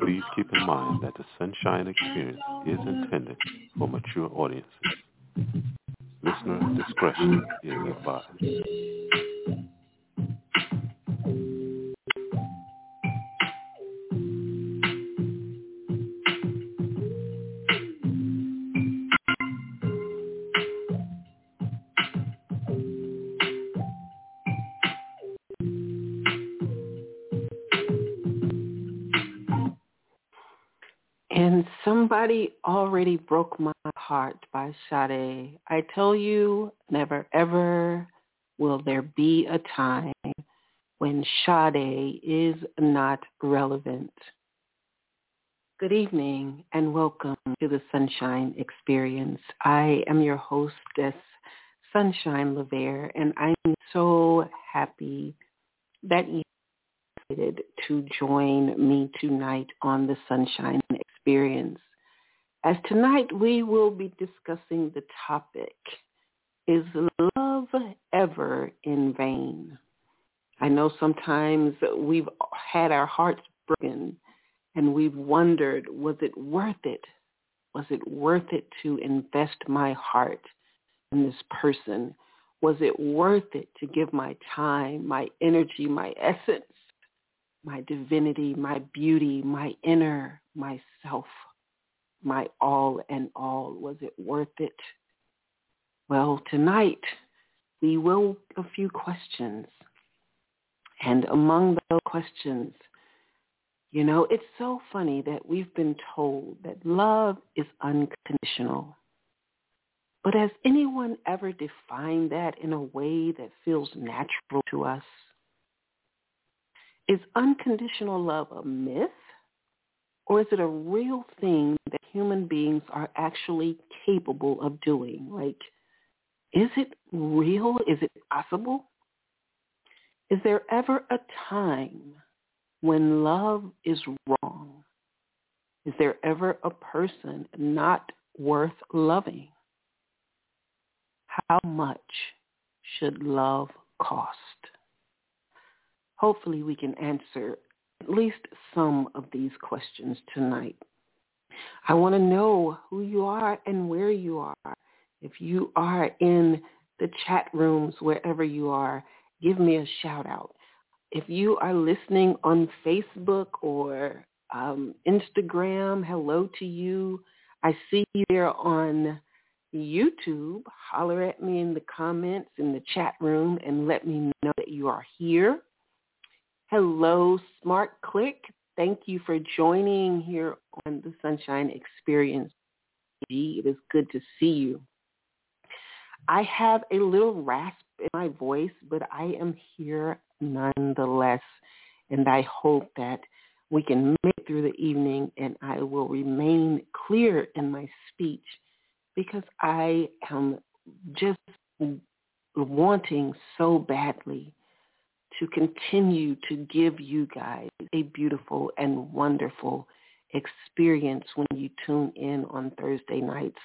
Please keep in mind that the Sunshine Experience is intended for mature audiences. Listener discretion is advised. Somebody already broke my heart by Sade. I tell you, never ever will there be a time when Sade is not relevant. Good evening and welcome to the Sunshine Experience. I am your hostess, Sunshine LeVere, and I'm so happy that you decided to join me tonight on the Sunshine Experience. As tonight we will be discussing the topic, is love ever in vain? I know sometimes we've had our hearts broken and we've wondered, was it worth it? Was it worth it to invest my heart in this person? Was it worth it to give my time, my energy, my essence, my divinity, my beauty, my inner, myself, my all and all? Was it worth it? Well, tonight we will a few questions. And among those questions, you know, it's so funny that we've been told that love is unconditional. But has anyone ever defined that in a way that feels natural to us? Is unconditional love a myth? Or is it a real thing human beings are actually capable of doing? Like, is it real? Is it possible? Is there ever a time when love is wrong? Is there ever a person not worth loving? How much should love cost? Hopefully we can answer at least some of these questions tonight. I want to know who you are and where you are. If you are in the chat rooms, wherever you are, give me a shout out. If you are listening on Facebook or um, Instagram, hello to you. I see you there on YouTube. Holler at me in the comments in the chat room and let me know that you are here. Hello, Smart Click. Thank you for joining here on the Sunshine Experience. It is good to see you. I have a little rasp in my voice, but I am here nonetheless. And I hope that we can make it through the evening and I will remain clear in my speech because I am just wanting so badly to continue to give you guys a beautiful and wonderful experience when you tune in on Thursday nights.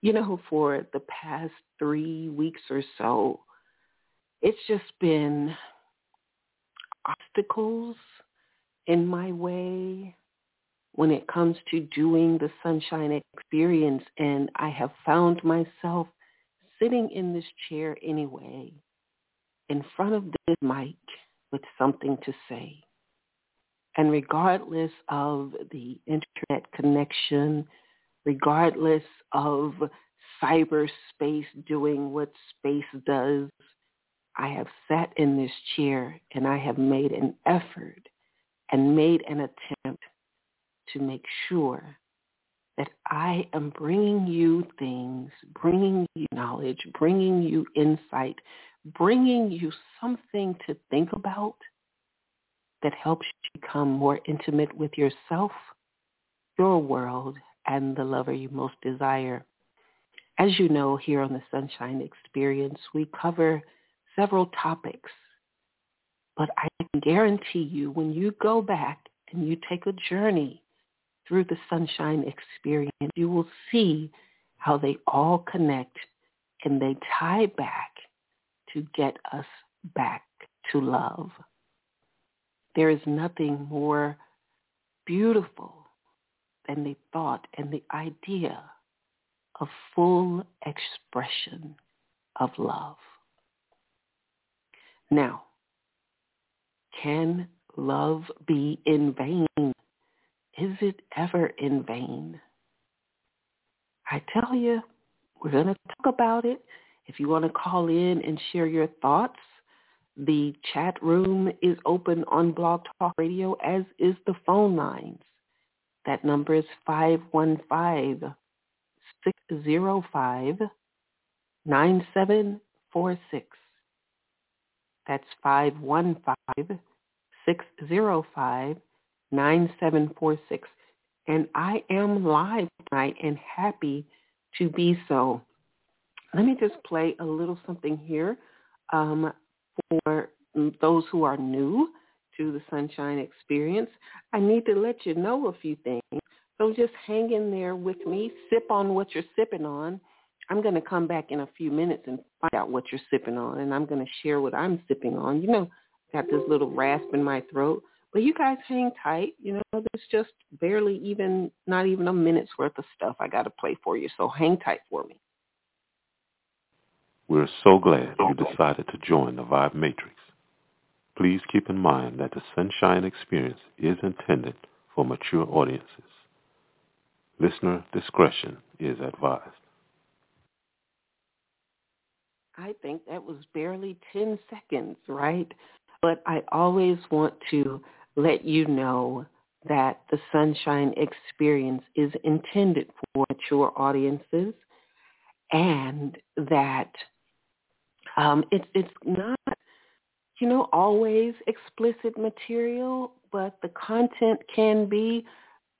You know, for the past three weeks or so, it's just been obstacles in my way when it comes to doing the sunshine experience and I have found myself sitting in this chair anyway in front of this mic with something to say. And regardless of the internet connection, regardless of cyberspace doing what space does, I have sat in this chair and I have made an effort and made an attempt to make sure that I am bringing you things, bringing you knowledge, bringing you insight, bringing you something to think about that helps you become more intimate with yourself, your world, and the lover you most desire. As you know, here on the Sunshine Experience, we cover several topics. But I can guarantee you when you go back and you take a journey through the Sunshine Experience, you will see how they all connect and they tie back to get us back to love. There is nothing more beautiful than the thought and the idea of full expression of love. Now, can love be in vain? Is it ever in vain? I tell you, we're going to talk about it. If you want to call in and share your thoughts, the chat room is open on Blog Talk Radio, as is the phone lines. That number is 515 605 9746. That's 515 605 9746. And I am live tonight and happy to be so. Let me just play a little something here um, for those who are new to the Sunshine Experience. I need to let you know a few things. So just hang in there with me. Sip on what you're sipping on. I'm going to come back in a few minutes and find out what you're sipping on, and I'm going to share what I'm sipping on. You know, got this little rasp in my throat. But you guys hang tight. You know, there's just barely even, not even a minute's worth of stuff I got to play for you. So hang tight for me. We're so glad you decided to join the Vibe Matrix. Please keep in mind that the Sunshine Experience is intended for mature audiences. Listener discretion is advised. I think that was barely 10 seconds, right? But I always want to let you know that the Sunshine Experience is intended for mature audiences and that um, it's it's not, you know, always explicit material, but the content can be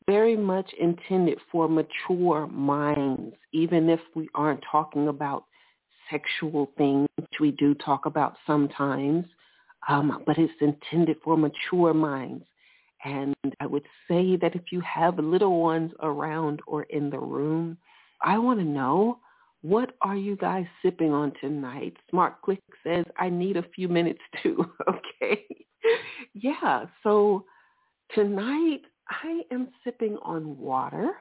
very much intended for mature minds, even if we aren't talking about sexual things, which we do talk about sometimes, um, but it's intended for mature minds. And I would say that if you have little ones around or in the room, I want to know what are you guys sipping on tonight? Smart Click says, I need a few minutes too. okay. yeah. So tonight I am sipping on water.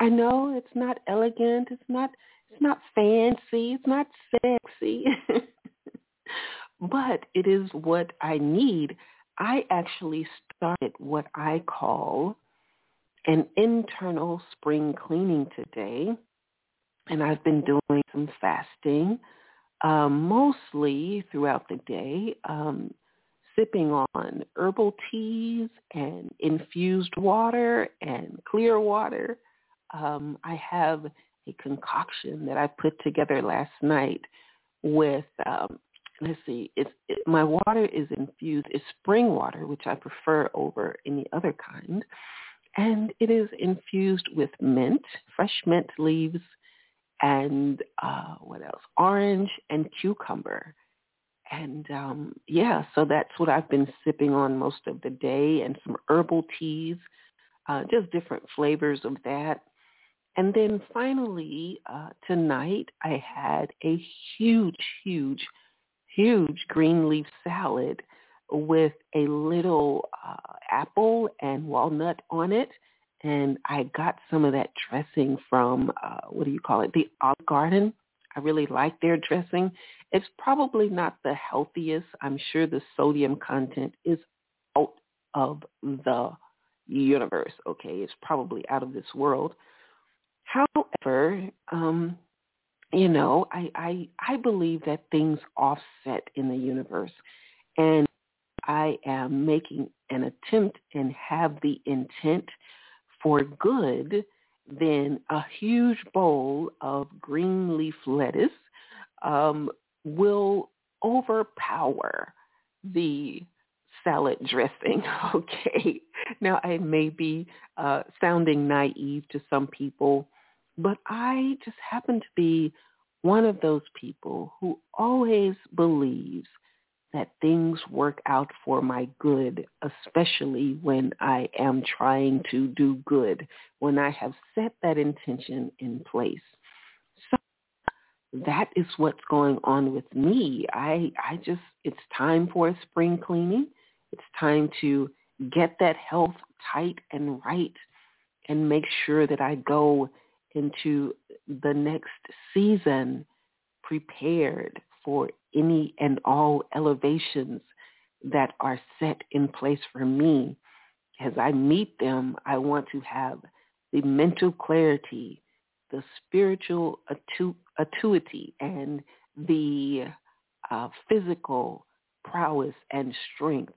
I know it's not elegant. It's not, it's not fancy. It's not sexy. but it is what I need. I actually started what I call an internal spring cleaning today and I've been doing some fasting, um, mostly throughout the day, um, sipping on herbal teas and infused water and clear water. Um, I have a concoction that I put together last night with, um, let's see, it's, it, my water is infused, it's spring water, which I prefer over any other kind. And it is infused with mint, fresh mint leaves, and uh, what else? Orange and cucumber. And um, yeah, so that's what I've been sipping on most of the day and some herbal teas, uh, just different flavors of that. And then finally, uh, tonight I had a huge, huge, huge green leaf salad with a little uh, apple and walnut on it and I got some of that dressing from uh, what do you call it, the Olive Garden. I really like their dressing. It's probably not the healthiest. I'm sure the sodium content is out of the universe. Okay, it's probably out of this world. However, um, you know, I, I I believe that things offset in the universe, and I am making an attempt and have the intent for good, then a huge bowl of green leaf lettuce um, will overpower the salad dressing. Okay. Now I may be uh, sounding naive to some people, but I just happen to be one of those people who always believes that things work out for my good, especially when I am trying to do good, when I have set that intention in place. So that is what's going on with me. I I just it's time for a spring cleaning. It's time to get that health tight and right and make sure that I go into the next season prepared for any and all elevations that are set in place for me. As I meet them, I want to have the mental clarity, the spiritual acuity, and the uh, physical prowess and strength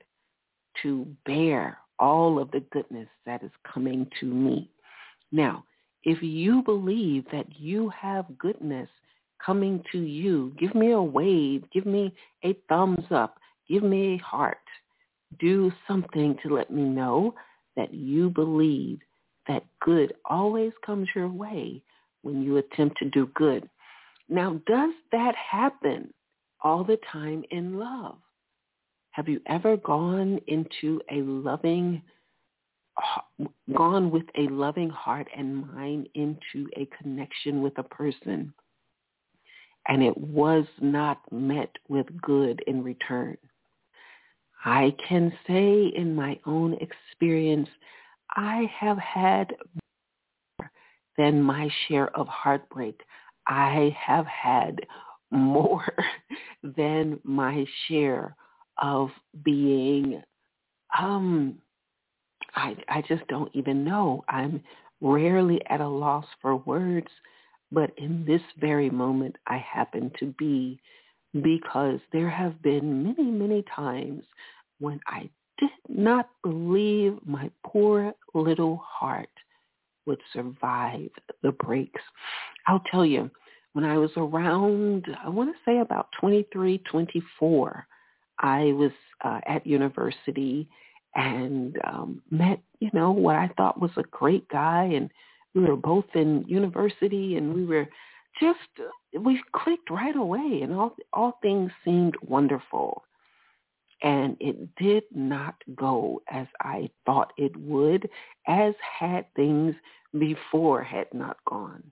to bear all of the goodness that is coming to me. Now, if you believe that you have goodness coming to you, give me a wave, give me a thumbs up, give me a heart. Do something to let me know that you believe that good always comes your way when you attempt to do good. Now, does that happen all the time in love? Have you ever gone into a loving, gone with a loving heart and mind into a connection with a person and it was not met with good in return? I can say in my own experience, I have had more than my share of heartbreak. I have had more than my share of being um I I just don't even know. I'm rarely at a loss for words, but in this very moment I happen to be because there have been many, many times when I did not believe my poor little heart would survive the breaks. I'll tell you, when I was around, I want to say about 23, 24, I was uh, at university and um, met, you know, what I thought was a great guy. And we were both in university and we were just, we clicked right away and all, all things seemed wonderful. And it did not go as I thought it would, as had things before had not gone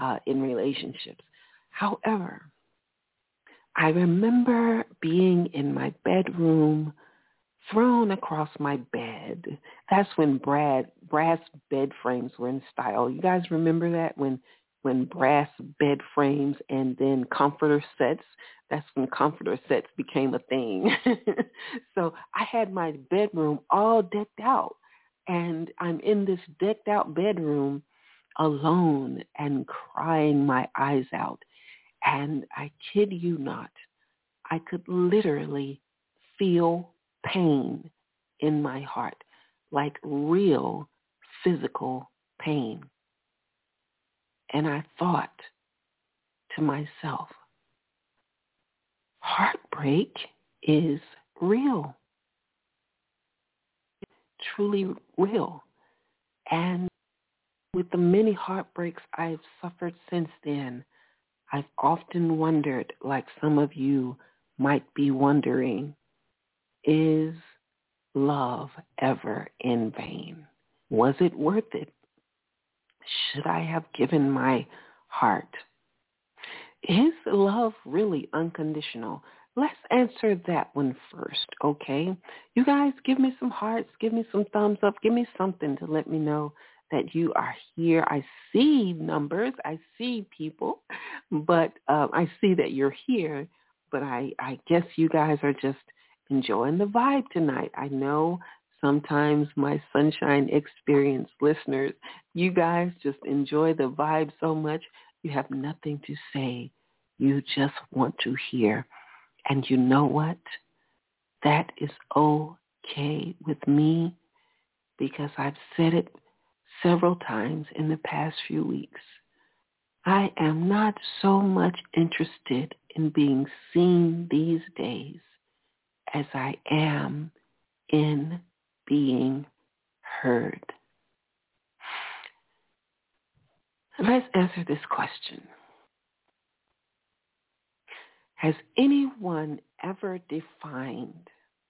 uh, in relationships. However, I remember being in my bedroom, thrown across my bed. That's when Brad brass bed frames were in style. You guys remember that when when brass bed frames and then comforter sets. That's when comforter sets became a thing. so I had my bedroom all decked out, and I'm in this decked out bedroom alone and crying my eyes out and I kid you not, I could literally feel pain in my heart, like real physical pain. And I thought to myself, heartbreak is real, truly real. And with the many heartbreaks I've suffered since then, I've often wondered, like some of you might be wondering, is love ever in vain? Was it worth it? Should I have given my heart? Is love really unconditional? Let's answer that one first, okay? You guys give me some hearts, give me some thumbs up, give me something to let me know that you are here. I see numbers, I see people, but uh, I see that you're here. But I, I guess you guys are just enjoying the vibe tonight. I know sometimes my sunshine experience listeners, you guys just enjoy the vibe so much, you have nothing to say. You just want to hear. And you know what? That is okay with me because I've said it several times in the past few weeks. I am not so much interested in being seen these days as I am in being heard. Let's answer this question. Has anyone ever defined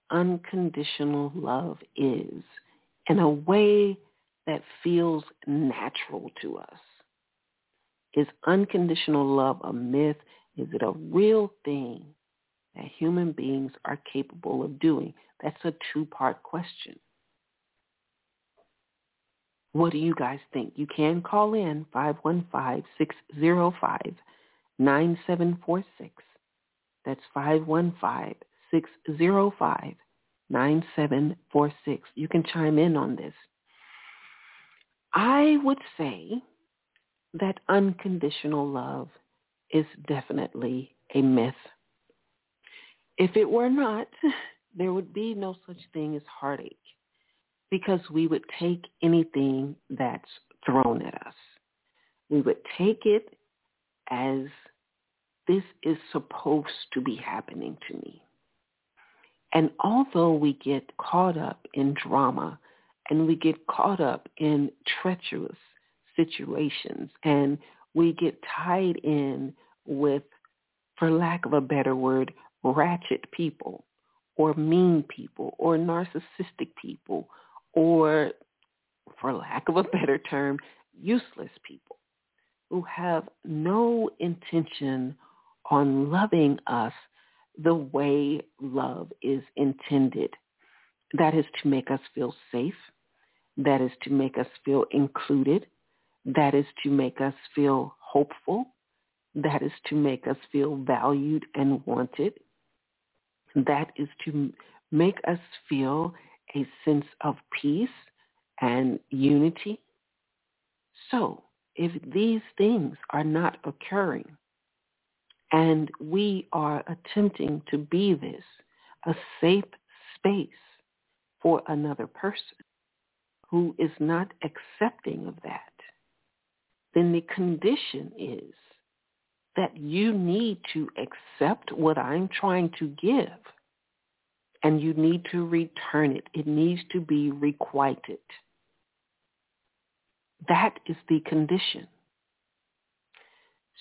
unconditional love is in a way that feels natural to us? Is unconditional love a myth? Is it a real thing that human beings are capable of doing? That's a two-part question. What do you guys think? You can call in 515-605-9746. That's 515-605-9746. You can chime in on this. I would say that unconditional love is definitely a myth. If it were not, there would be no such thing as heartache because we would take anything that's thrown at us. We would take it as this is supposed to be happening to me. And although we get caught up in drama and we get caught up in treacherous situations and we get tied in with, for lack of a better word, ratchet people or mean people or narcissistic people or, for lack of a better term, useless people who have no intention on loving us the way love is intended. That is to make us feel safe. That is to make us feel included. That is to make us feel hopeful. That is to make us feel valued and wanted. That is to make us feel a sense of peace and unity. So if these things are not occurring and we are attempting to be this, a safe space for another person who is not accepting of that, then the condition is that you need to accept what I'm trying to give and you need to return it. It needs to be requited. That is the condition.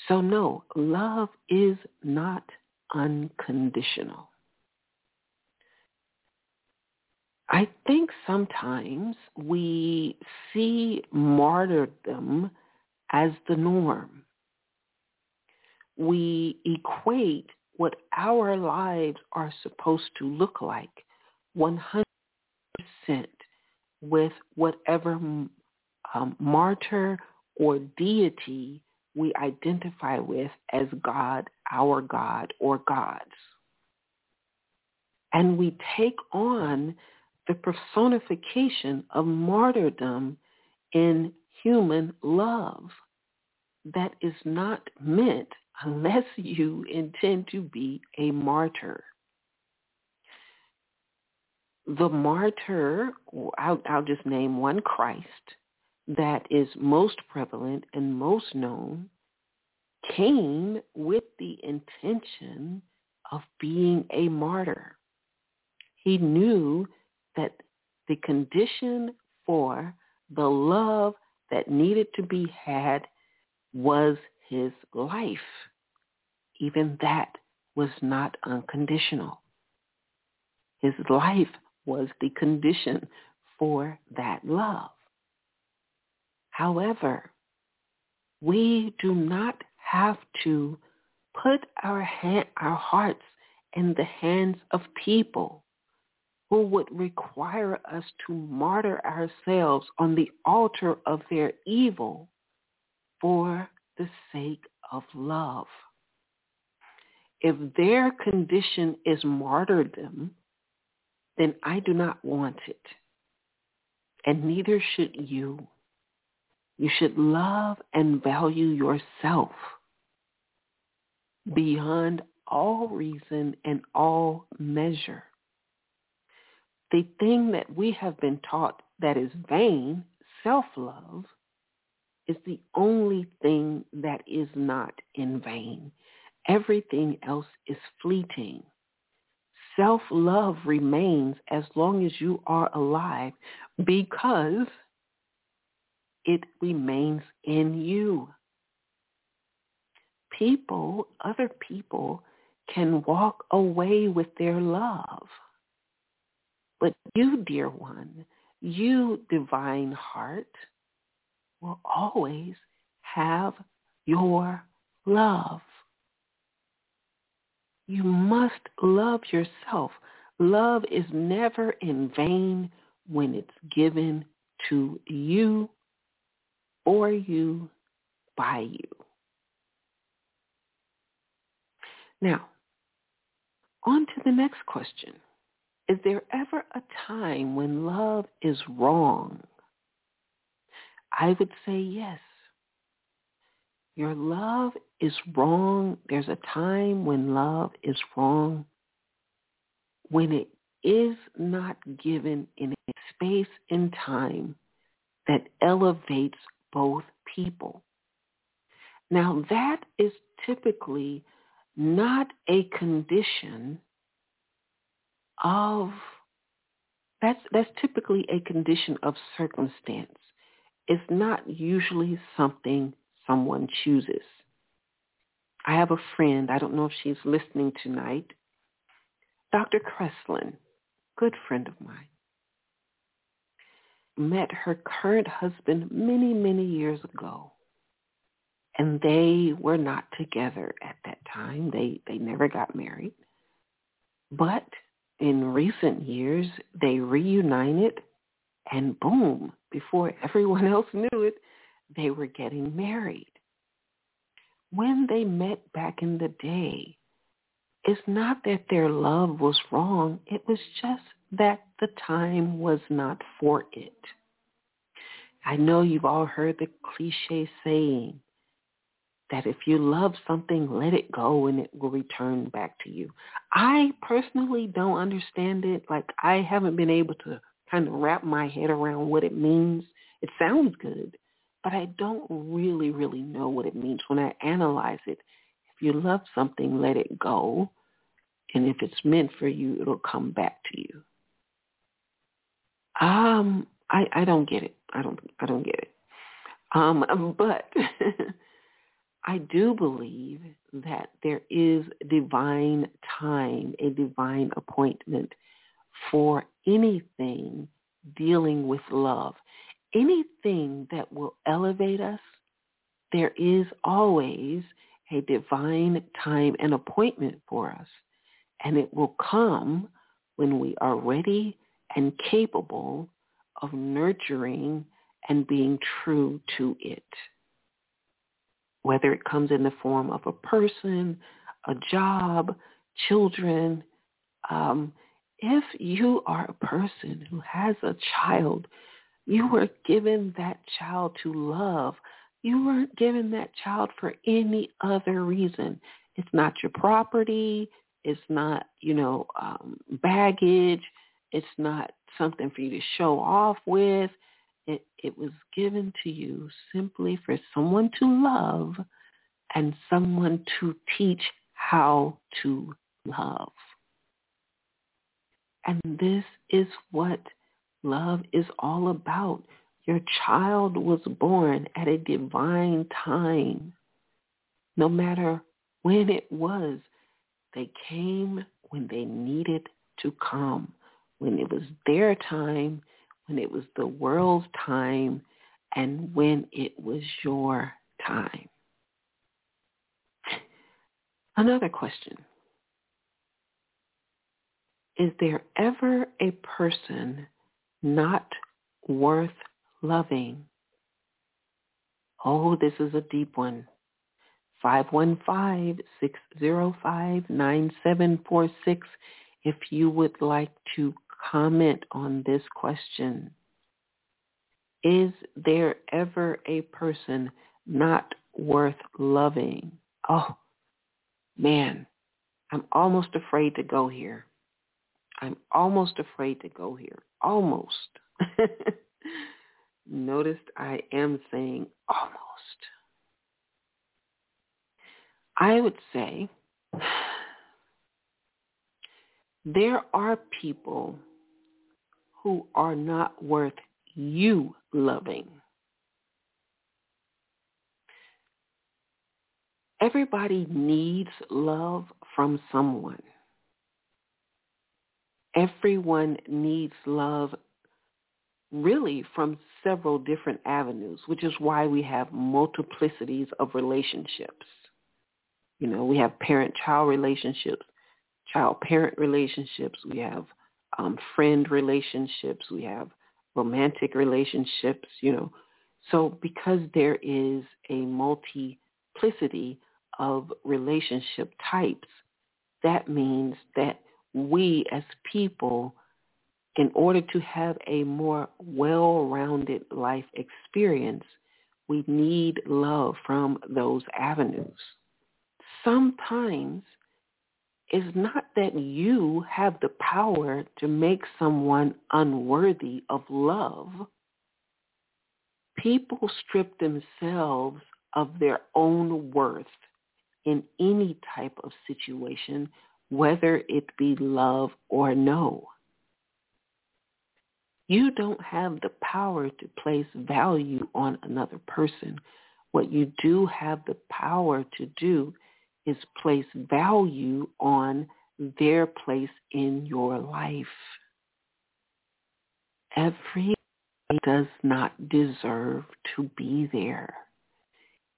So no, love is not unconditional. I think sometimes we see martyrdom as the norm. We equate what our lives are supposed to look like 100% with whatever um, martyr or deity we identify with as God, our God, or gods. And we take on the personification of martyrdom in human love that is not meant unless you intend to be a martyr. The martyr, I'll, I'll just name one Christ, that is most prevalent and most known, came with the intention of being a martyr. He knew that the condition for the love that needed to be had was his life even that was not unconditional. His life was the condition for that love. However, we do not have to put our, hand, our hearts in the hands of people who would require us to martyr ourselves on the altar of their evil for the sake of love if their condition is martyrdom, then I do not want it. And neither should you. You should love and value yourself beyond all reason and all measure. The thing that we have been taught that is vain, self-love, is the only thing that is not in vain. Everything else is fleeting. Self-love remains as long as you are alive because it remains in you. People, other people can walk away with their love. But you, dear one, you divine heart, will always have your love. You must love yourself. Love is never in vain when it's given to you, or you, by you. Now, on to the next question. Is there ever a time when love is wrong? I would say yes. Your love is wrong. There's a time when love is wrong, when it is not given in a space and time that elevates both people. Now that is typically not a condition of that's that's typically a condition of circumstance. It's not usually something someone chooses. I have a friend, I don't know if she's listening tonight, Dr. Kreslin, good friend of mine, met her current husband many, many years ago. And they were not together at that time. They they never got married. But in recent years, they reunited and boom, before everyone else knew it, they were getting married. When they met back in the day, it's not that their love was wrong. It was just that the time was not for it. I know you've all heard the cliche saying, that if you love something, let it go and it will return back to you. I personally don't understand it. Like I haven't been able to kind of wrap my head around what it means. It sounds good, but I don't really, really know what it means when I analyze it. If you love something, let it go. And if it's meant for you, it'll come back to you. Um, I, I don't get it. I don't I don't get it. Um, but I do believe that there is divine time, a divine appointment for anything dealing with love. Anything that will elevate us, there is always a divine time and appointment for us. And it will come when we are ready and capable of nurturing and being true to it whether it comes in the form of a person, a job, children. Um, if you are a person who has a child, you were given that child to love. You weren't given that child for any other reason. It's not your property. It's not, you know, um, baggage. It's not something for you to show off with. It, it was given to you simply for someone to love and someone to teach how to love. And this is what love is all about. Your child was born at a divine time. No matter when it was, they came when they needed to come. When it was their time, when it was the world's time and when it was your time. Another question. Is there ever a person not worth loving? Oh, this is a deep one. 515-605-9746 if you would like to comment on this question. Is there ever a person not worth loving? Oh, man, I'm almost afraid to go here. I'm almost afraid to go here. Almost. noticed I am saying almost. I would say there are people who are not worth you loving. Everybody needs love from someone. Everyone needs love really from several different avenues, which is why we have multiplicities of relationships. You know, we have parent-child relationships, child-parent relationships, we have um, friend relationships, we have romantic relationships, you know. So because there is a multiplicity of relationship types, that means that we as people, in order to have a more well-rounded life experience, we need love from those avenues. Sometimes it's not that you have the power to make someone unworthy of love. People strip themselves of their own worth in any type of situation, whether it be love or no. You don't have the power to place value on another person. What you do have the power to do is place value on their place in your life. Everybody does not deserve to be there.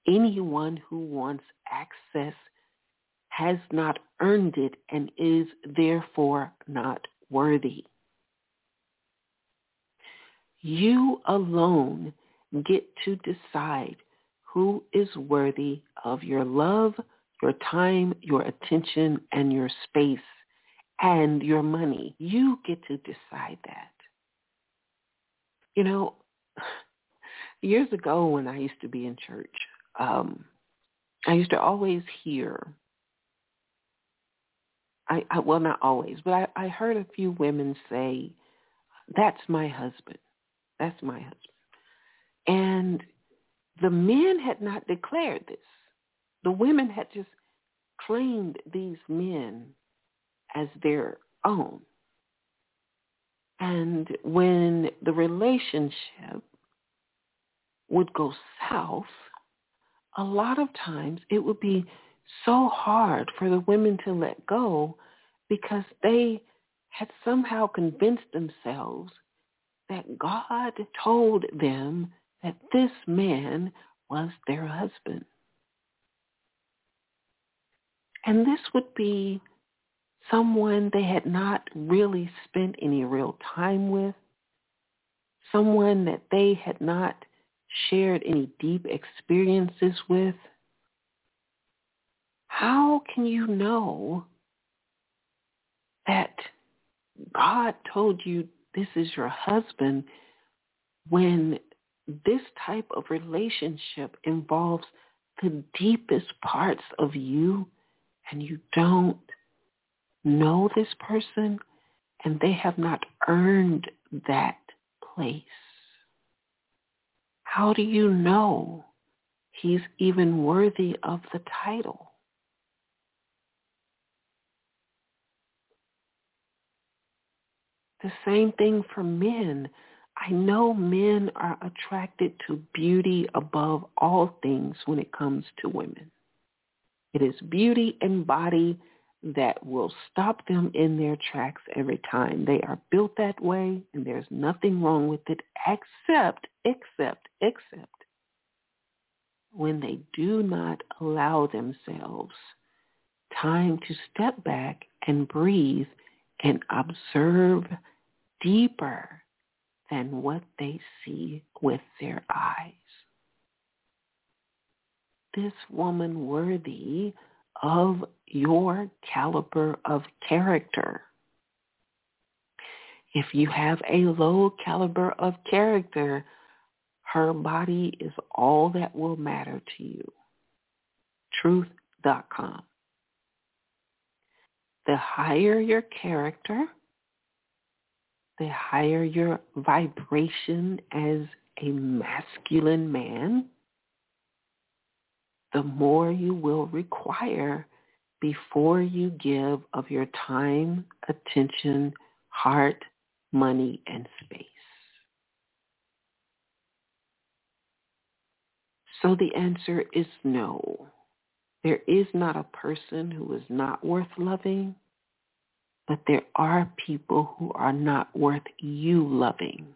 Anyone who wants access has not earned it and is therefore not worthy. You alone get to decide who is worthy of your love, your time, your attention, and your space and your money. You get to decide that. You know, years ago when I used to be in church, um, I used to always hear, I, I well not always, but I, I heard a few women say, "That's my husband. That's my husband," and the men had not declared this. The women had just claimed these men as their own. And when the relationship would go south, a lot of times it would be so hard for the women to let go because they had somehow convinced themselves that God told them that this man was their husband. And this would be someone they had not really spent any real time with, someone that they had not shared any deep experiences with. How can you know that God told you this is your husband when this type of relationship involves the deepest parts of you and you don't know this person and they have not earned that place, how do you know he's even worthy of the title? The same thing for men. I know men are attracted to beauty above all things when it comes to women. It is beauty and body that will stop them in their tracks every time. They are built that way and there's nothing wrong with it except, except, except when they do not allow themselves time to step back and breathe and observe deeper than what they see with their eyes this woman worthy of your caliber of character? If you have a low caliber of character, her body is all that will matter to you. Truth.com. The higher your character, the higher your vibration as a masculine man, the more you will require before you give of your time, attention, heart, money, and space. So the answer is no. There is not a person who is not worth loving, but there are people who are not worth you loving.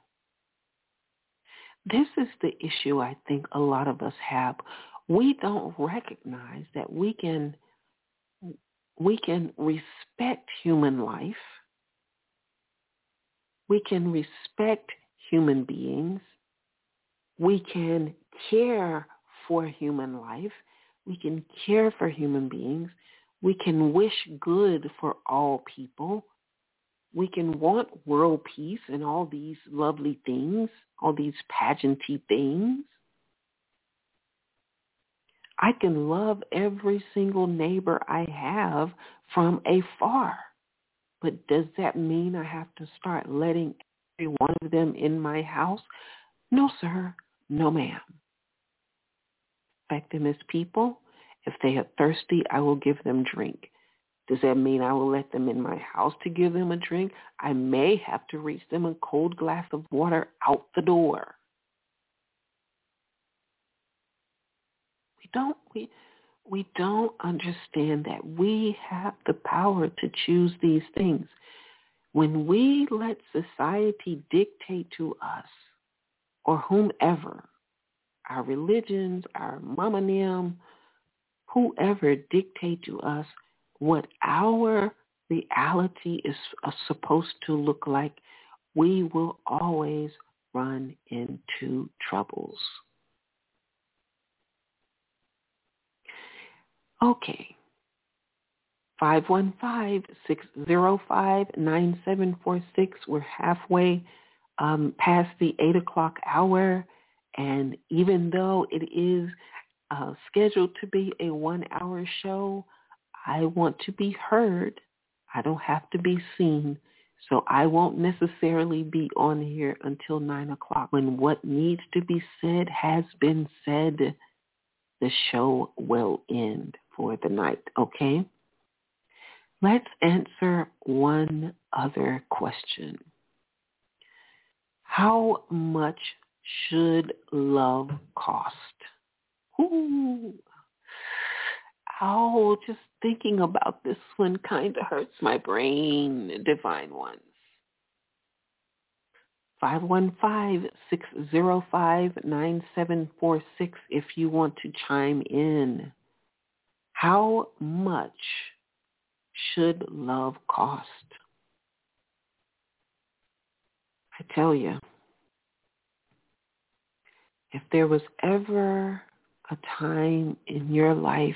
This is the issue I think a lot of us have. We don't recognize that we can we can respect human life. We can respect human beings. We can care for human life. We can care for human beings. We can wish good for all people. We can want world peace and all these lovely things, all these pageanty things. I can love every single neighbor I have from afar. But does that mean I have to start letting every one of them in my house? No, sir. No, ma'am. Respect them as people. If they are thirsty, I will give them drink. Does that mean I will let them in my house to give them a drink? I may have to reach them a cold glass of water out the door. We don't we we don't understand that we have the power to choose these things. When we let society dictate to us or whomever, our religions, our mama whoever dictate to us what our reality is uh, supposed to look like, we will always run into troubles. Okay. 515-605-9746. We're halfway um, past the 8 o'clock hour. And even though it is uh, scheduled to be a one-hour show, I want to be heard. I don't have to be seen. So I won't necessarily be on here until 9 o'clock. When what needs to be said has been said, the show will end for the night, okay? Let's answer one other question. How much should love cost? Ooh. Oh, just thinking about this one kind of hurts my brain, divine ones. 515-605-9746 if you want to chime in. How much should love cost? I tell you, if there was ever a time in your life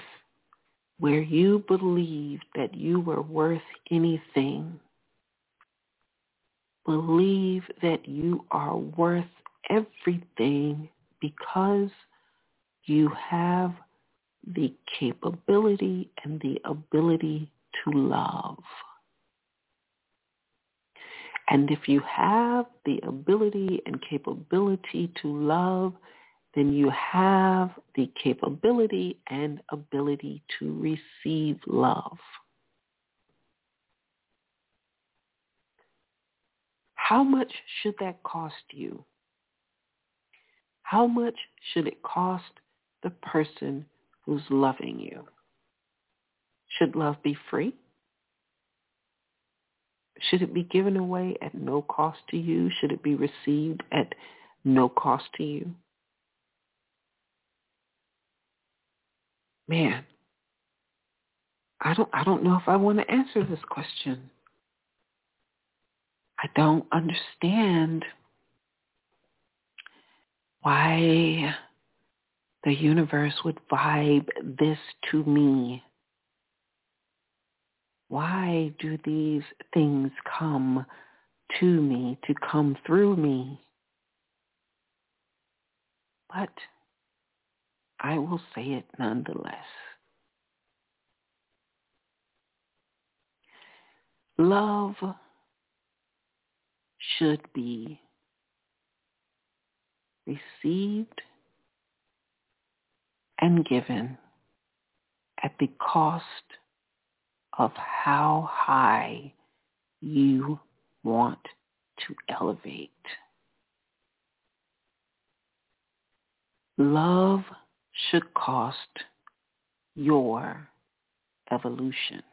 where you believed that you were worth anything, believe that you are worth everything because you have the capability and the ability to love. And if you have the ability and capability to love, then you have the capability and ability to receive love. How much should that cost you? How much should it cost the person who's loving you? Should love be free? Should it be given away at no cost to you? Should it be received at no cost to you? Man, I don't I don't know if I want to answer this question. I don't understand why the universe would vibe this to me. Why do these things come to me, to come through me? But I will say it nonetheless. Love should be received and given at the cost of how high you want to elevate. Love should cost your evolution.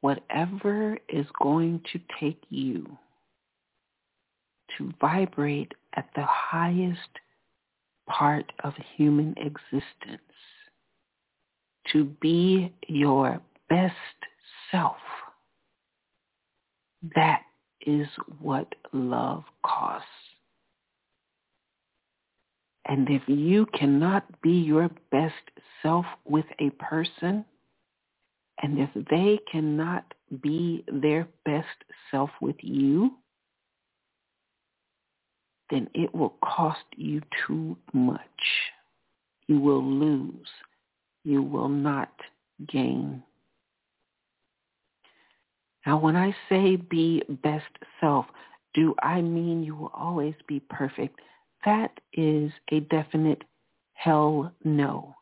Whatever is going to take you to vibrate at the highest part of human existence, to be your best self. That is what love costs. And if you cannot be your best self with a person, and if they cannot be their best self with you, then it will cost you too much. You will lose. You will not gain. Now, when I say be best self, do I mean you will always be perfect? That is a definite hell no.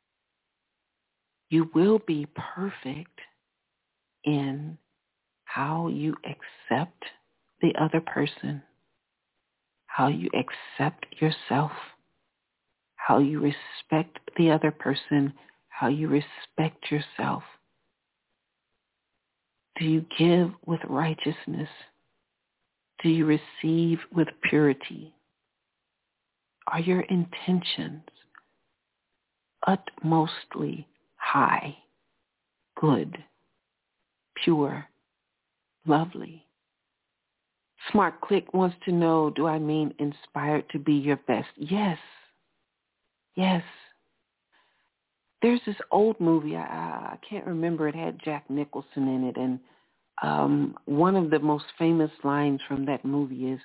You will be perfect in how you accept the other person, how you accept yourself, how you respect the other person, how you respect yourself. Do you give with righteousness? Do you receive with purity? Are your intentions utmostly high, good, pure, lovely? Smart Click wants to know, do I mean inspired to be your best? Yes. Yes. There's this old movie, I, I can't remember, it had Jack Nicholson in it, and um, one of the most famous lines from that movie is,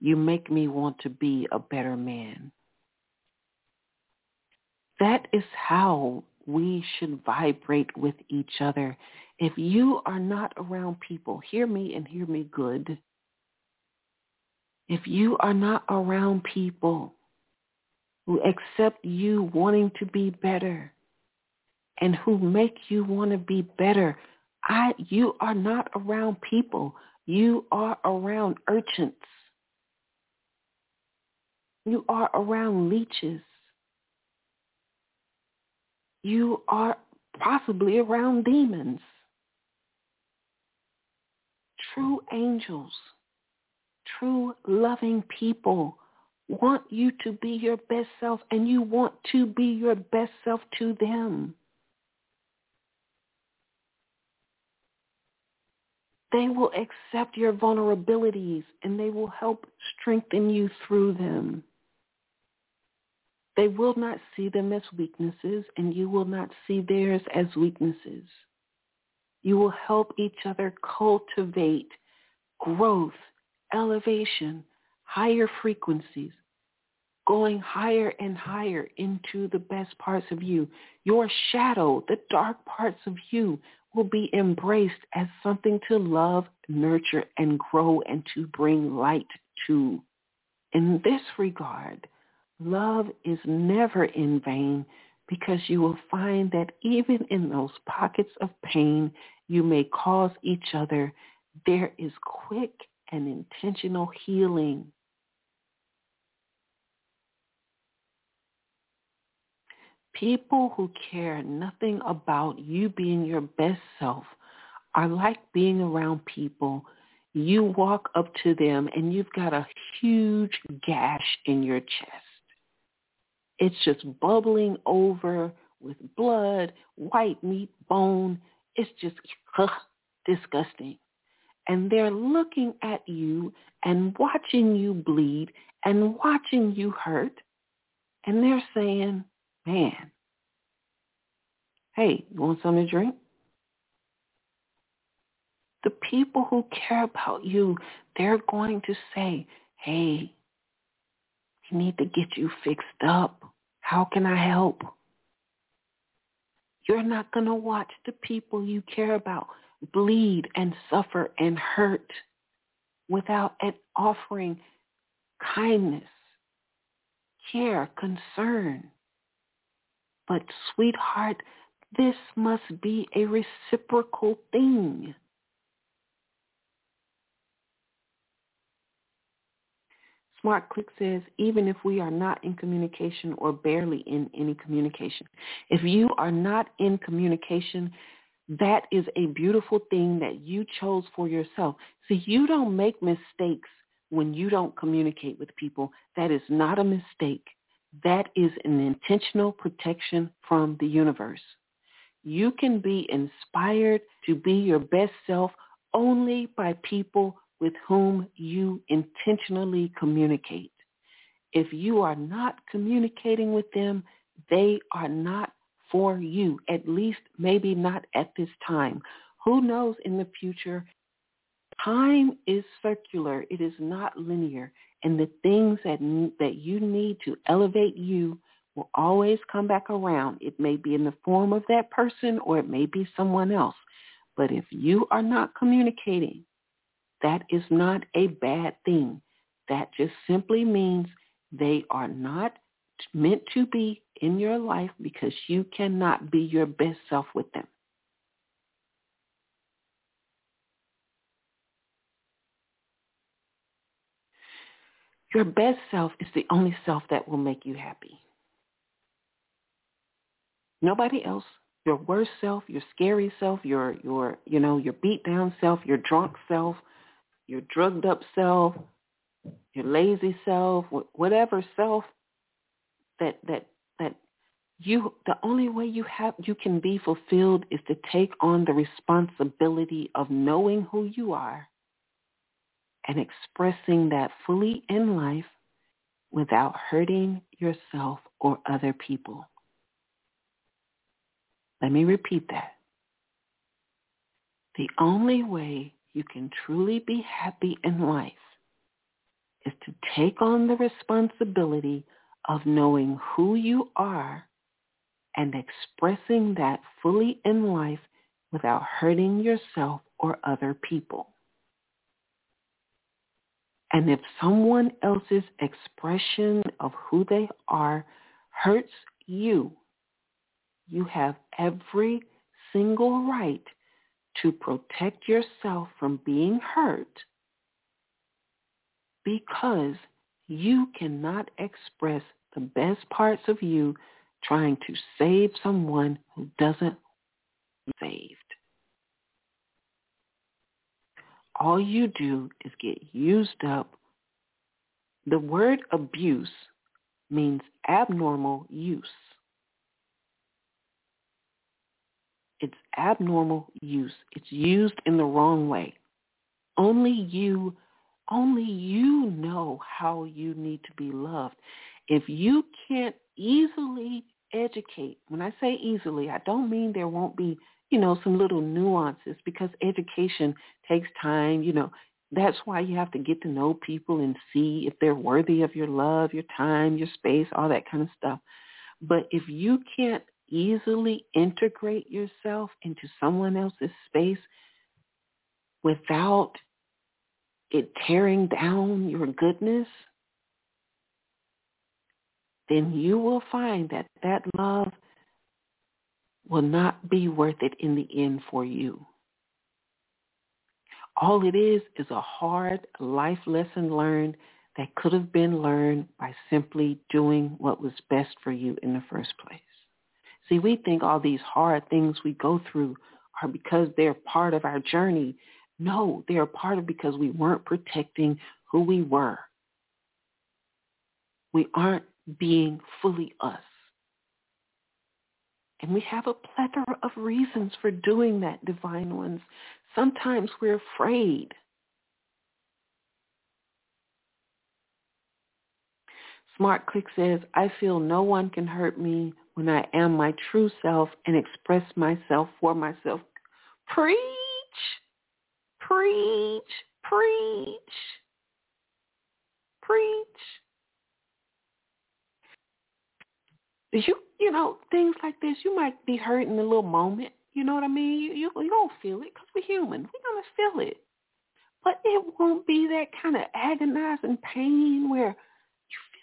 you make me want to be a better man. That is how we should vibrate with each other. If you are not around people, hear me and hear me good. If you are not around people who accept you wanting to be better and who make you want to be better, I, you are not around people. You are around urchins. You are around leeches. You are possibly around demons. True angels, true loving people want you to be your best self and you want to be your best self to them. They will accept your vulnerabilities and they will help strengthen you through them. They will not see them as weaknesses and you will not see theirs as weaknesses. You will help each other cultivate growth, elevation, higher frequencies, going higher and higher into the best parts of you. Your shadow, the dark parts of you will be embraced as something to love, nurture, and grow and to bring light to. In this regard, love is never in vain because you will find that even in those pockets of pain you may cause each other, there is quick and intentional healing. People who care nothing about you being your best self are like being around people. You walk up to them and you've got a huge gash in your chest. It's just bubbling over with blood, white meat, bone. It's just ugh, disgusting. And they're looking at you and watching you bleed and watching you hurt. And they're saying, man, hey, you want something to drink? The people who care about you, they're going to say, hey, need to get you fixed up. How can I help? You're not going to watch the people you care about bleed and suffer and hurt without an offering kindness, care, concern. But sweetheart, this must be a reciprocal thing. Smart Click says, even if we are not in communication or barely in any communication, if you are not in communication, that is a beautiful thing that you chose for yourself. See, you don't make mistakes when you don't communicate with people. That is not a mistake. That is an intentional protection from the universe. You can be inspired to be your best self only by people with whom you intentionally communicate. If you are not communicating with them, they are not for you, at least maybe not at this time. Who knows in the future? Time is circular. It is not linear. And the things that, that you need to elevate you will always come back around. It may be in the form of that person or it may be someone else. But if you are not communicating, that is not a bad thing. That just simply means they are not meant to be in your life because you cannot be your best self with them. Your best self is the only self that will make you happy. Nobody else. Your worst self, your scary self, your your you know, your beat down self, your drunk self, your drugged up self, your lazy self, whatever self that that that you the only way you have you can be fulfilled is to take on the responsibility of knowing who you are and expressing that fully in life without hurting yourself or other people. Let me repeat that. The only way you can truly be happy in life is to take on the responsibility of knowing who you are and expressing that fully in life without hurting yourself or other people. And if someone else's expression of who they are hurts you, you have every single right to protect yourself from being hurt because you cannot express the best parts of you trying to save someone who doesn't saved. All you do is get used up. The word abuse means abnormal use. It's abnormal use. It's used in the wrong way. Only you, only you know how you need to be loved. If you can't easily educate, when I say easily, I don't mean there won't be, you know, some little nuances because education takes time, you know. That's why you have to get to know people and see if they're worthy of your love, your time, your space, all that kind of stuff. But if you can't easily integrate yourself into someone else's space without it tearing down your goodness, then you will find that that love will not be worth it in the end for you. All it is is a hard life lesson learned that could have been learned by simply doing what was best for you in the first place. See, we think all these hard things we go through are because they're part of our journey. No, they are part of because we weren't protecting who we were. We aren't being fully us. And we have a plethora of reasons for doing that, divine ones. Sometimes we're afraid. Smart Click says, I feel no one can hurt me when I am my true self and express myself for myself. Preach, preach, preach, preach. You, you know, things like this, you might be hurt in a little moment. You know what I mean? You, you, you don't feel it because we're human. We're going to feel it. but it won't be that kind of agonizing pain where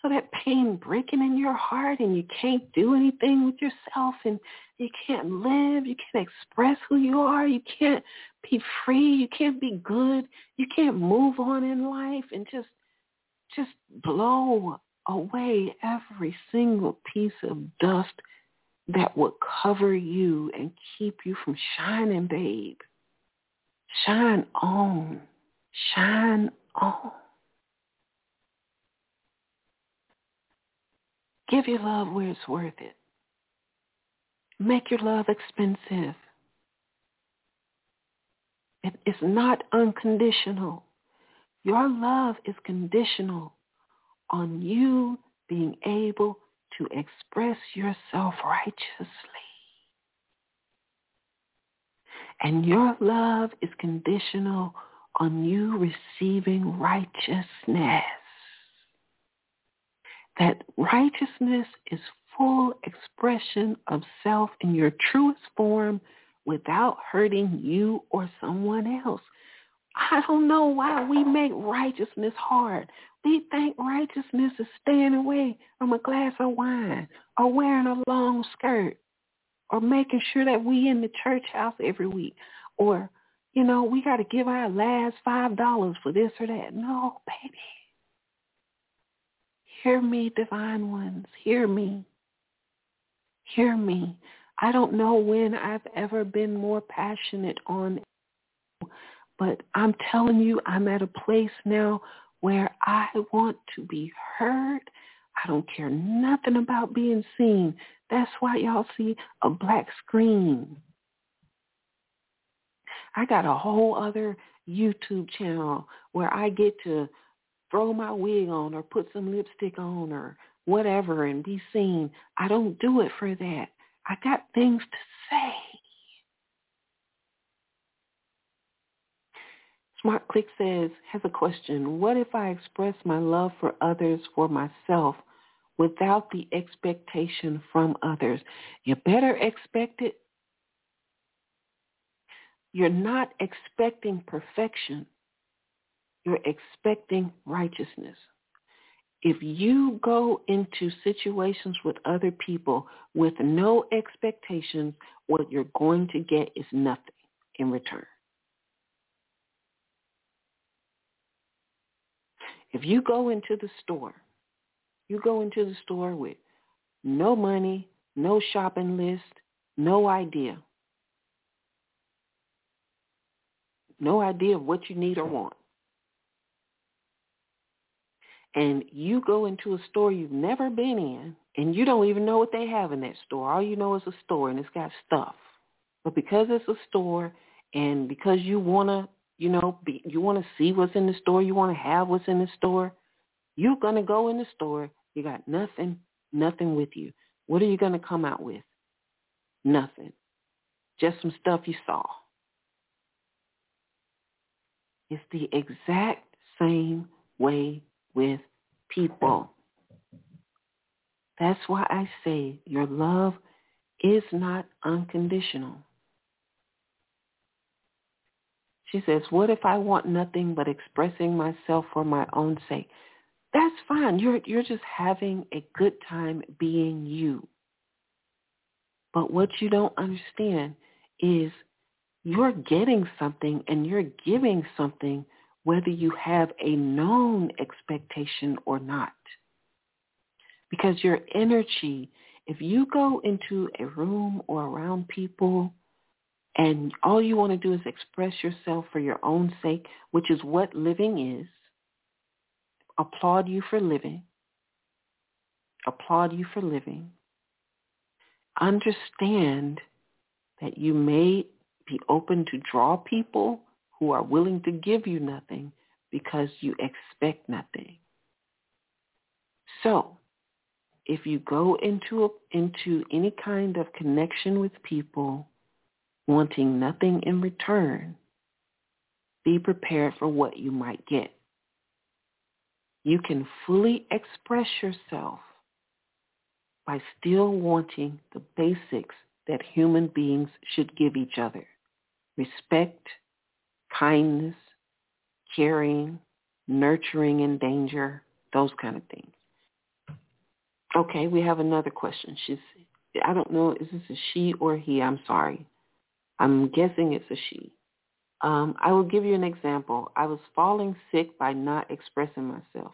feel that pain breaking in your heart and you can't do anything with yourself and you can't live, you can't express who you are, you can't be free, you can't be good, you can't move on in life and just just blow away every single piece of dust that would cover you and keep you from shining, babe. Shine on. Shine on. Give your love where it's worth it. Make your love expensive. It is not unconditional. Your love is conditional on you being able to express yourself righteously. And your love is conditional on you receiving righteousness. That righteousness is full expression of self in your truest form without hurting you or someone else. I don't know why we make righteousness hard. We think righteousness is staying away from a glass of wine or wearing a long skirt or making sure that we in the church house every week or, you know, we got to give our last five dollars for this or that. No, baby. Hear me, divine ones. Hear me. Hear me. I don't know when I've ever been more passionate on, but I'm telling you, I'm at a place now where I want to be heard. I don't care nothing about being seen. That's why y'all see a black screen. I got a whole other YouTube channel where I get to throw my wig on or put some lipstick on or whatever and be seen. I don't do it for that. I got things to say. Smart Click says, has a question. What if I express my love for others for myself without the expectation from others? You better expect it. You're not expecting perfection. You're expecting righteousness. If you go into situations with other people with no expectations, what you're going to get is nothing in return. If you go into the store, you go into the store with no money, no shopping list, no idea. No idea of what you need or want. And you go into a store you've never been in and you don't even know what they have in that store. All you know is a store and it's got stuff. But because it's a store and because you want to you know, be, you want to see what's in the store, you want to have what's in the store, you're going to go in the store, you got nothing, nothing with you. What are you going to come out with? Nothing. Just some stuff you saw. It's the exact same way with people. That's why I say your love is not unconditional. She says, what if I want nothing but expressing myself for my own sake? That's fine. You're, you're just having a good time being you. But what you don't understand is you're getting something and you're giving something whether you have a known expectation or not. Because your energy, if you go into a room or around people and all you want to do is express yourself for your own sake, which is what living is. Applaud you for living. Applaud you for living. Understand that you may be open to draw people who are willing to give you nothing because you expect nothing. So, if you go into a, into any kind of connection with people wanting nothing in return, be prepared for what you might get. You can fully express yourself by still wanting the basics that human beings should give each other. Respect, kindness, caring, nurturing in danger, those kind of things. Okay, we have another question. She's, I don't know, is this a she or he? I'm sorry. I'm guessing it's a she. Um, I will give you an example. I was falling sick by not expressing myself.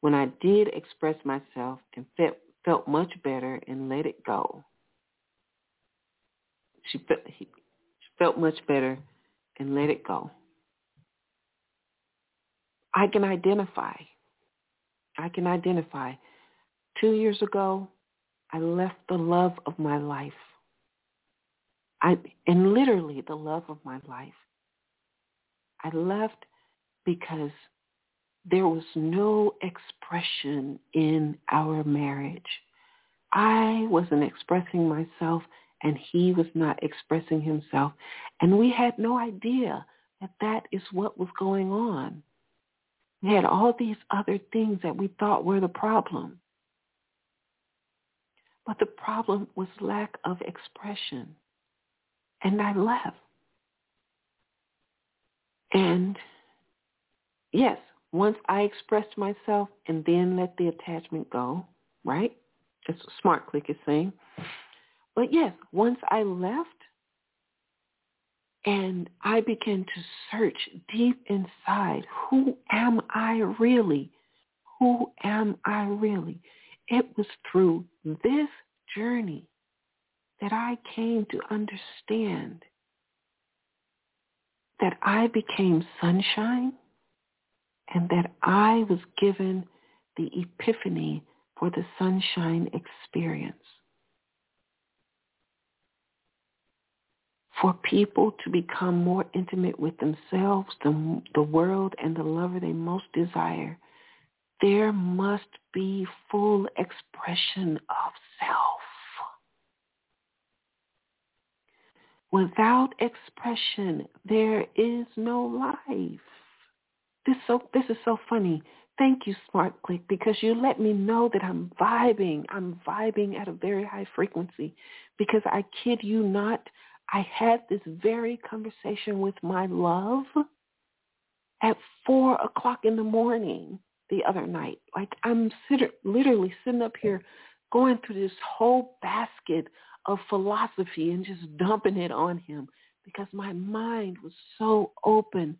When I did express myself and felt, felt much better and let it go, she felt, he, she felt much better and let it go. I can identify. I can identify. Two years ago, I left the love of my life. I, and literally the love of my life. I left because there was no expression in our marriage. I wasn't expressing myself and he was not expressing himself. And we had no idea that that is what was going on. We had all these other things that we thought were the problem. But the problem was lack of expression. And I left. And yes, once I expressed myself and then let the attachment go, right? That's what Smart Click is saying. But yes, once I left and I began to search deep inside, who am I really? Who am I really? It was through this journey that I came to understand that I became sunshine and that I was given the epiphany for the sunshine experience. For people to become more intimate with themselves, the, the world, and the lover they most desire, there must be full expression of self. Without expression, there is no life. This so this is so funny. Thank you, Smart Click, because you let me know that I'm vibing. I'm vibing at a very high frequency. Because I kid you not, I had this very conversation with my love at four o'clock in the morning the other night. Like I'm sit- literally sitting up here going through this whole basket of philosophy and just dumping it on him because my mind was so open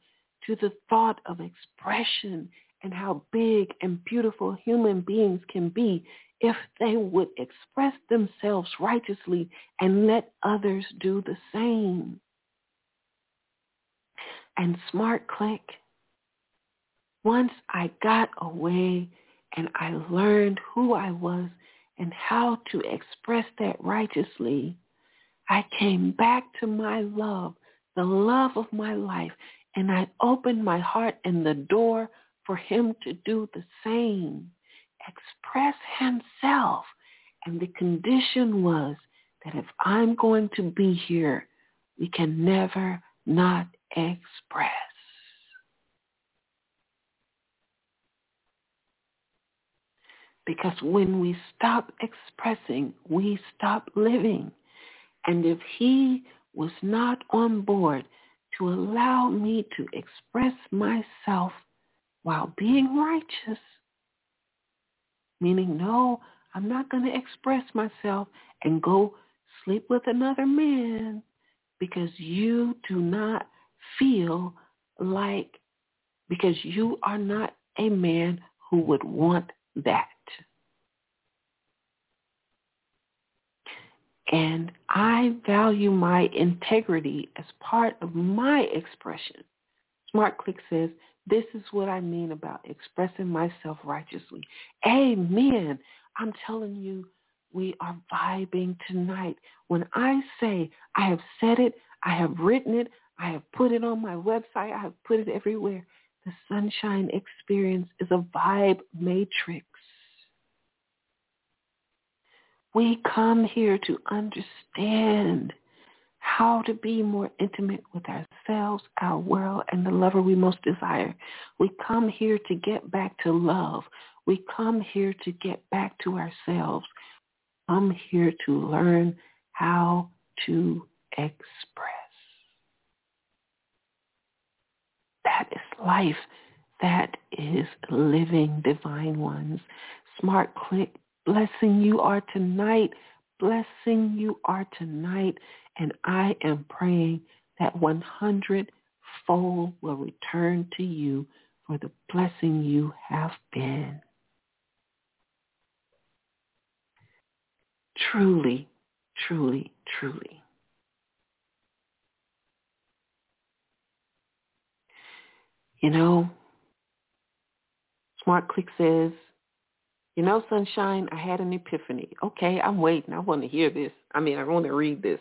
to the thought of expression and how big and beautiful human beings can be if they would express themselves righteously and let others do the same. And smart click, once I got away and I learned who I was and how to express that righteously, I came back to my love, the love of my life, and I opened my heart and the door for him to do the same, express himself. And the condition was that if I'm going to be here, we can never not express. Because when we stop expressing, we stop living. And if he was not on board to allow me to express myself while being righteous, meaning, no, I'm not going to express myself and go sleep with another man because you do not feel like, because you are not a man who would want that. And I value my integrity as part of my expression. Smart Click says, this is what I mean about expressing myself righteously. Amen. I'm telling you, we are vibing tonight. When I say I have said it, I have written it, I have put it on my website, I have put it everywhere. The sunshine experience is a vibe matrix. We come here to understand how to be more intimate with ourselves, our world, and the lover we most desire. We come here to get back to love. We come here to get back to ourselves. Come here to learn how to express. That is life that is living divine ones. Smart click, blessing you are tonight, blessing you are tonight, and I am praying that 100 fold will return to you for the blessing you have been. Truly, truly, truly. You know, Smart Click says, you know, Sunshine, I had an epiphany. Okay, I'm waiting. I want to hear this. I mean, I want to read this.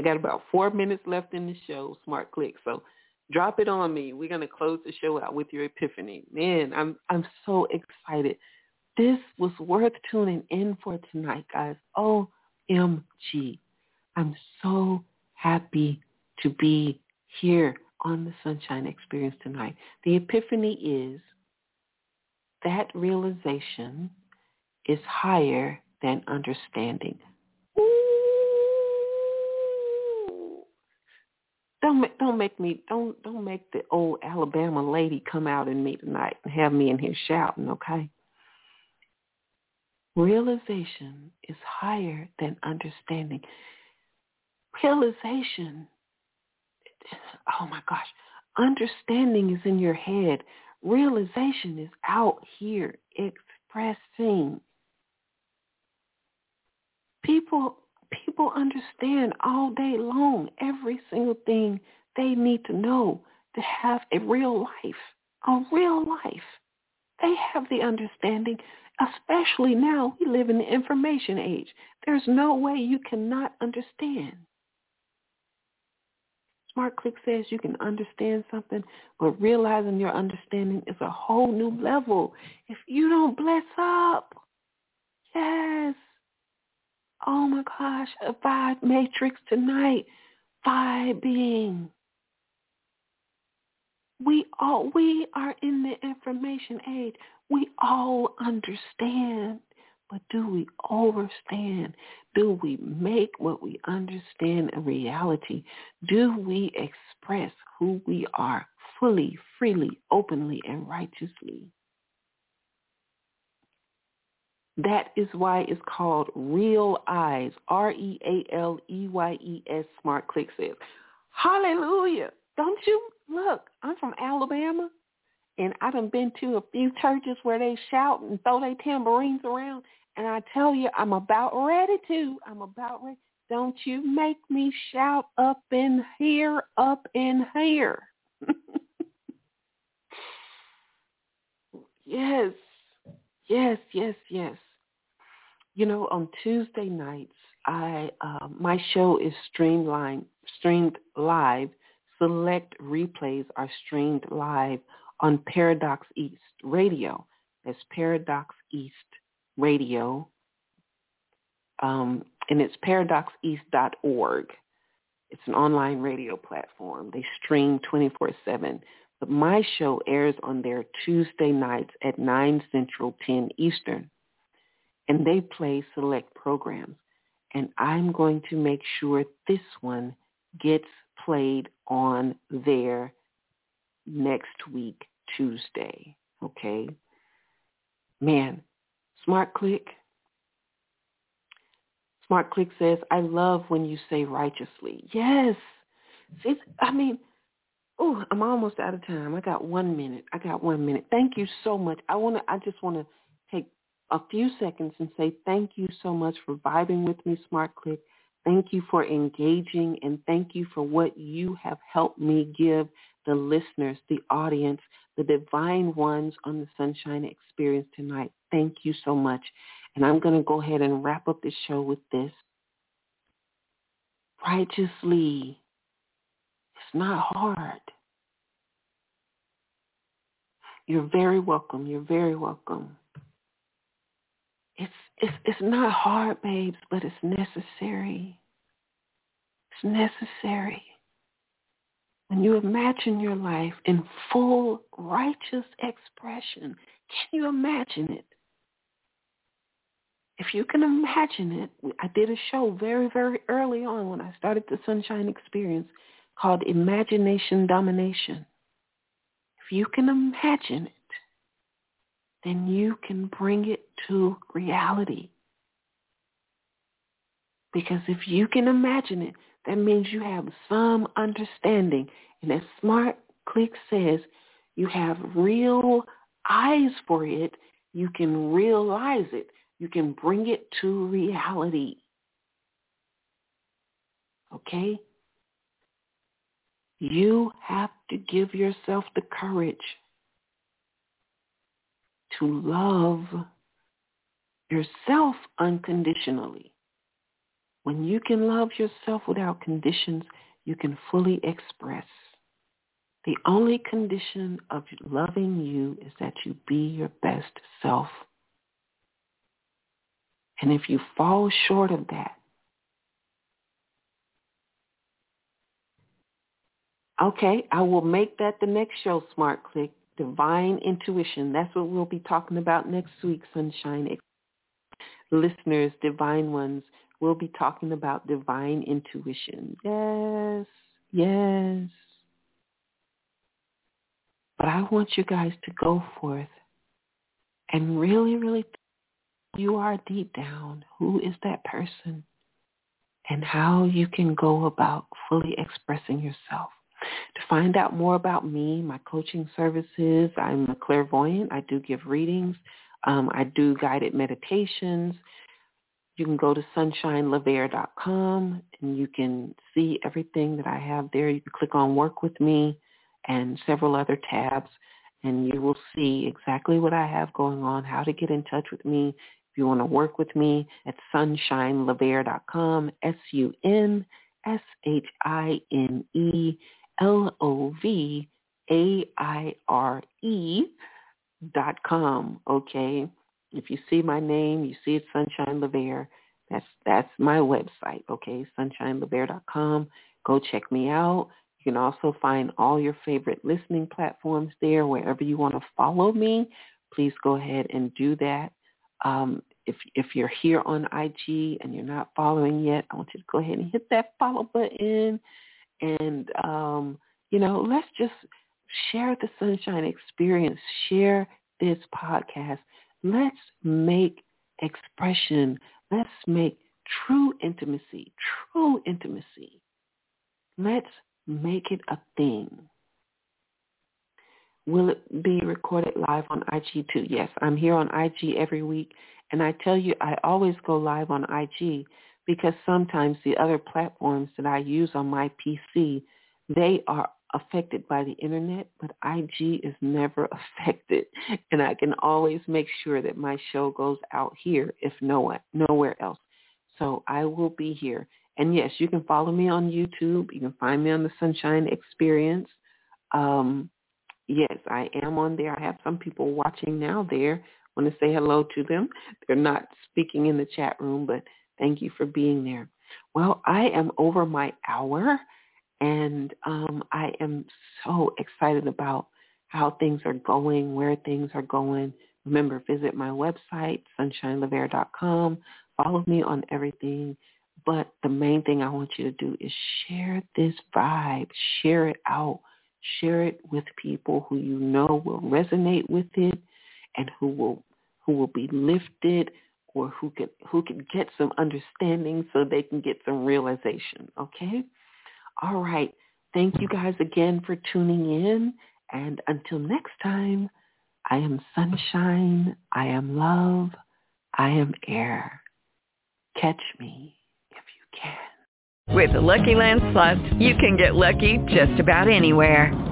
I got about four minutes left in the show, Smart Click. So drop it on me. We're gonna close the show out with your epiphany. Man, I'm I'm so excited. This was worth tuning in for tonight, guys. OMG. I'm so happy to be here on the Sunshine Experience tonight. The epiphany is that realization is higher than understanding. Don't make, don't make me don't don't make the old Alabama lady come out in me tonight and have me in here shouting, okay? Realization is higher than understanding. Realization, oh my gosh, understanding is in your head. Realization is out here expressing. People people understand all day long every single thing they need to know to have a real life, a real life. They have the understanding, especially now we live in the information age. There's no way you cannot understand. Smart Click says you can understand something, but realizing your understanding is a whole new level. If you don't bless up, yes, Oh my gosh, a vibe matrix tonight. Vibing. We all we are in the information age. We all understand. But do we overstand? Do we make what we understand a reality? Do we express who we are fully, freely, openly, and righteously? That is why it's called Real Eyes, R-E-A-L-E-Y-E-S, Smart Click says. Hallelujah. Don't you look, I'm from Alabama and I done been to a few churches where they shout and throw their tambourines around and I tell you I'm about ready to. I'm about ready. Don't you make me shout up in here, up in here. yes, Yes, yes, yes. You know, on Tuesday nights, I uh, my show is streamed live, streamed live. Select replays are streamed live on Paradox East Radio. That's Paradox East Radio, um, and it's paradoxeast.org. It's an online radio platform. They stream 24/7. But my show airs on there Tuesday nights at 9 Central, 10 Eastern. And they play select programs. And I'm going to make sure this one gets played on there next week, Tuesday. Okay? Man, Smart Click. Smart Click says, I love when you say righteously. Yes. See, I mean, Oh, I'm almost out of time. I got one minute. I got one minute. Thank you so much. I want to. I just want to take a few seconds and say thank you so much for vibing with me, Smart Click. Thank you for engaging and thank you for what you have helped me give the listeners, the audience, the divine ones on the Sunshine Experience tonight. Thank you so much. And I'm going to go ahead and wrap up the show with this. Righteously not hard. You're very welcome. You're very welcome. It's it's it's not hard, babes, but it's necessary. It's necessary. When you imagine your life in full righteous expression, can you imagine it? If you can imagine it, I did a show very, very early on when I started the Sunshine Experience called Imagination Domination. If you can imagine it, then you can bring it to reality. Because if you can imagine it, that means you have some understanding. And as Smart Click says, you have real eyes for it. You can realize it. You can bring it to reality. Okay? You have to give yourself the courage to love yourself unconditionally. When you can love yourself without conditions, you can fully express. The only condition of loving you is that you be your best self. And if you fall short of that, okay, I will make that the next show, Smart Click, Divine Intuition. That's what we'll be talking about next week, Sunshine. Listeners, divine ones, we'll be talking about divine intuition. Yes, yes. But I want you guys to go forth and really, really you are deep down. Who is that person? And how you can go about fully expressing yourself. To find out more about me, my coaching services, I'm a clairvoyant. I do give readings. Um, I do guided meditations. You can go to sunshinelovaire.com and you can see everything that I have there. You can click on work with me and several other tabs and you will see exactly what I have going on, how to get in touch with me. If you want to work with me at sunshinelovaire.com, S-U-N-S-H-I-N-E L-O-V-A-I-R-E dot com, okay? If you see my name, you see it Sunshine Lovaire. That's that's my website, okay? dot com. Go check me out. You can also find all your favorite listening platforms there. Wherever you want to follow me, please go ahead and do that. Um, if if you're here on IG and you're not following yet, I want you to go ahead and hit that follow button, and um, you know, let's just share the sunshine experience. Share this podcast. Let's make expression. Let's make true intimacy, true intimacy. Let's make it a thing. Will it be recorded live on IG too? Yes, I'm here on IG every week. And I tell you, I always go live on IG because sometimes the other platforms that I use on my PC, they are affected by the internet, but IG is never affected. And I can always make sure that my show goes out here if no one, nowhere else. So I will be here. And yes, you can follow me on YouTube. You can find me on the Sunshine Experience. Um, yes, I am on there. I have some people watching now there. I want to say hello to them. They're not speaking in the chat room, but thank you for being there. Well, I am over my hour. And um, I am so excited about how things are going, where things are going. Remember, visit my website, sunshinelovaire.com. Follow me on everything. But the main thing I want you to do is share this vibe. Share it out. Share it with people who you know will resonate with it and who will who will be lifted or who can who can get some understanding so they can get some realization. Okay? All right. Thank you guys again for tuning in. And until next time, I am sunshine. I am love. I am air. Catch me if you can. With the Lucky Land Slots, you can get lucky just about anywhere.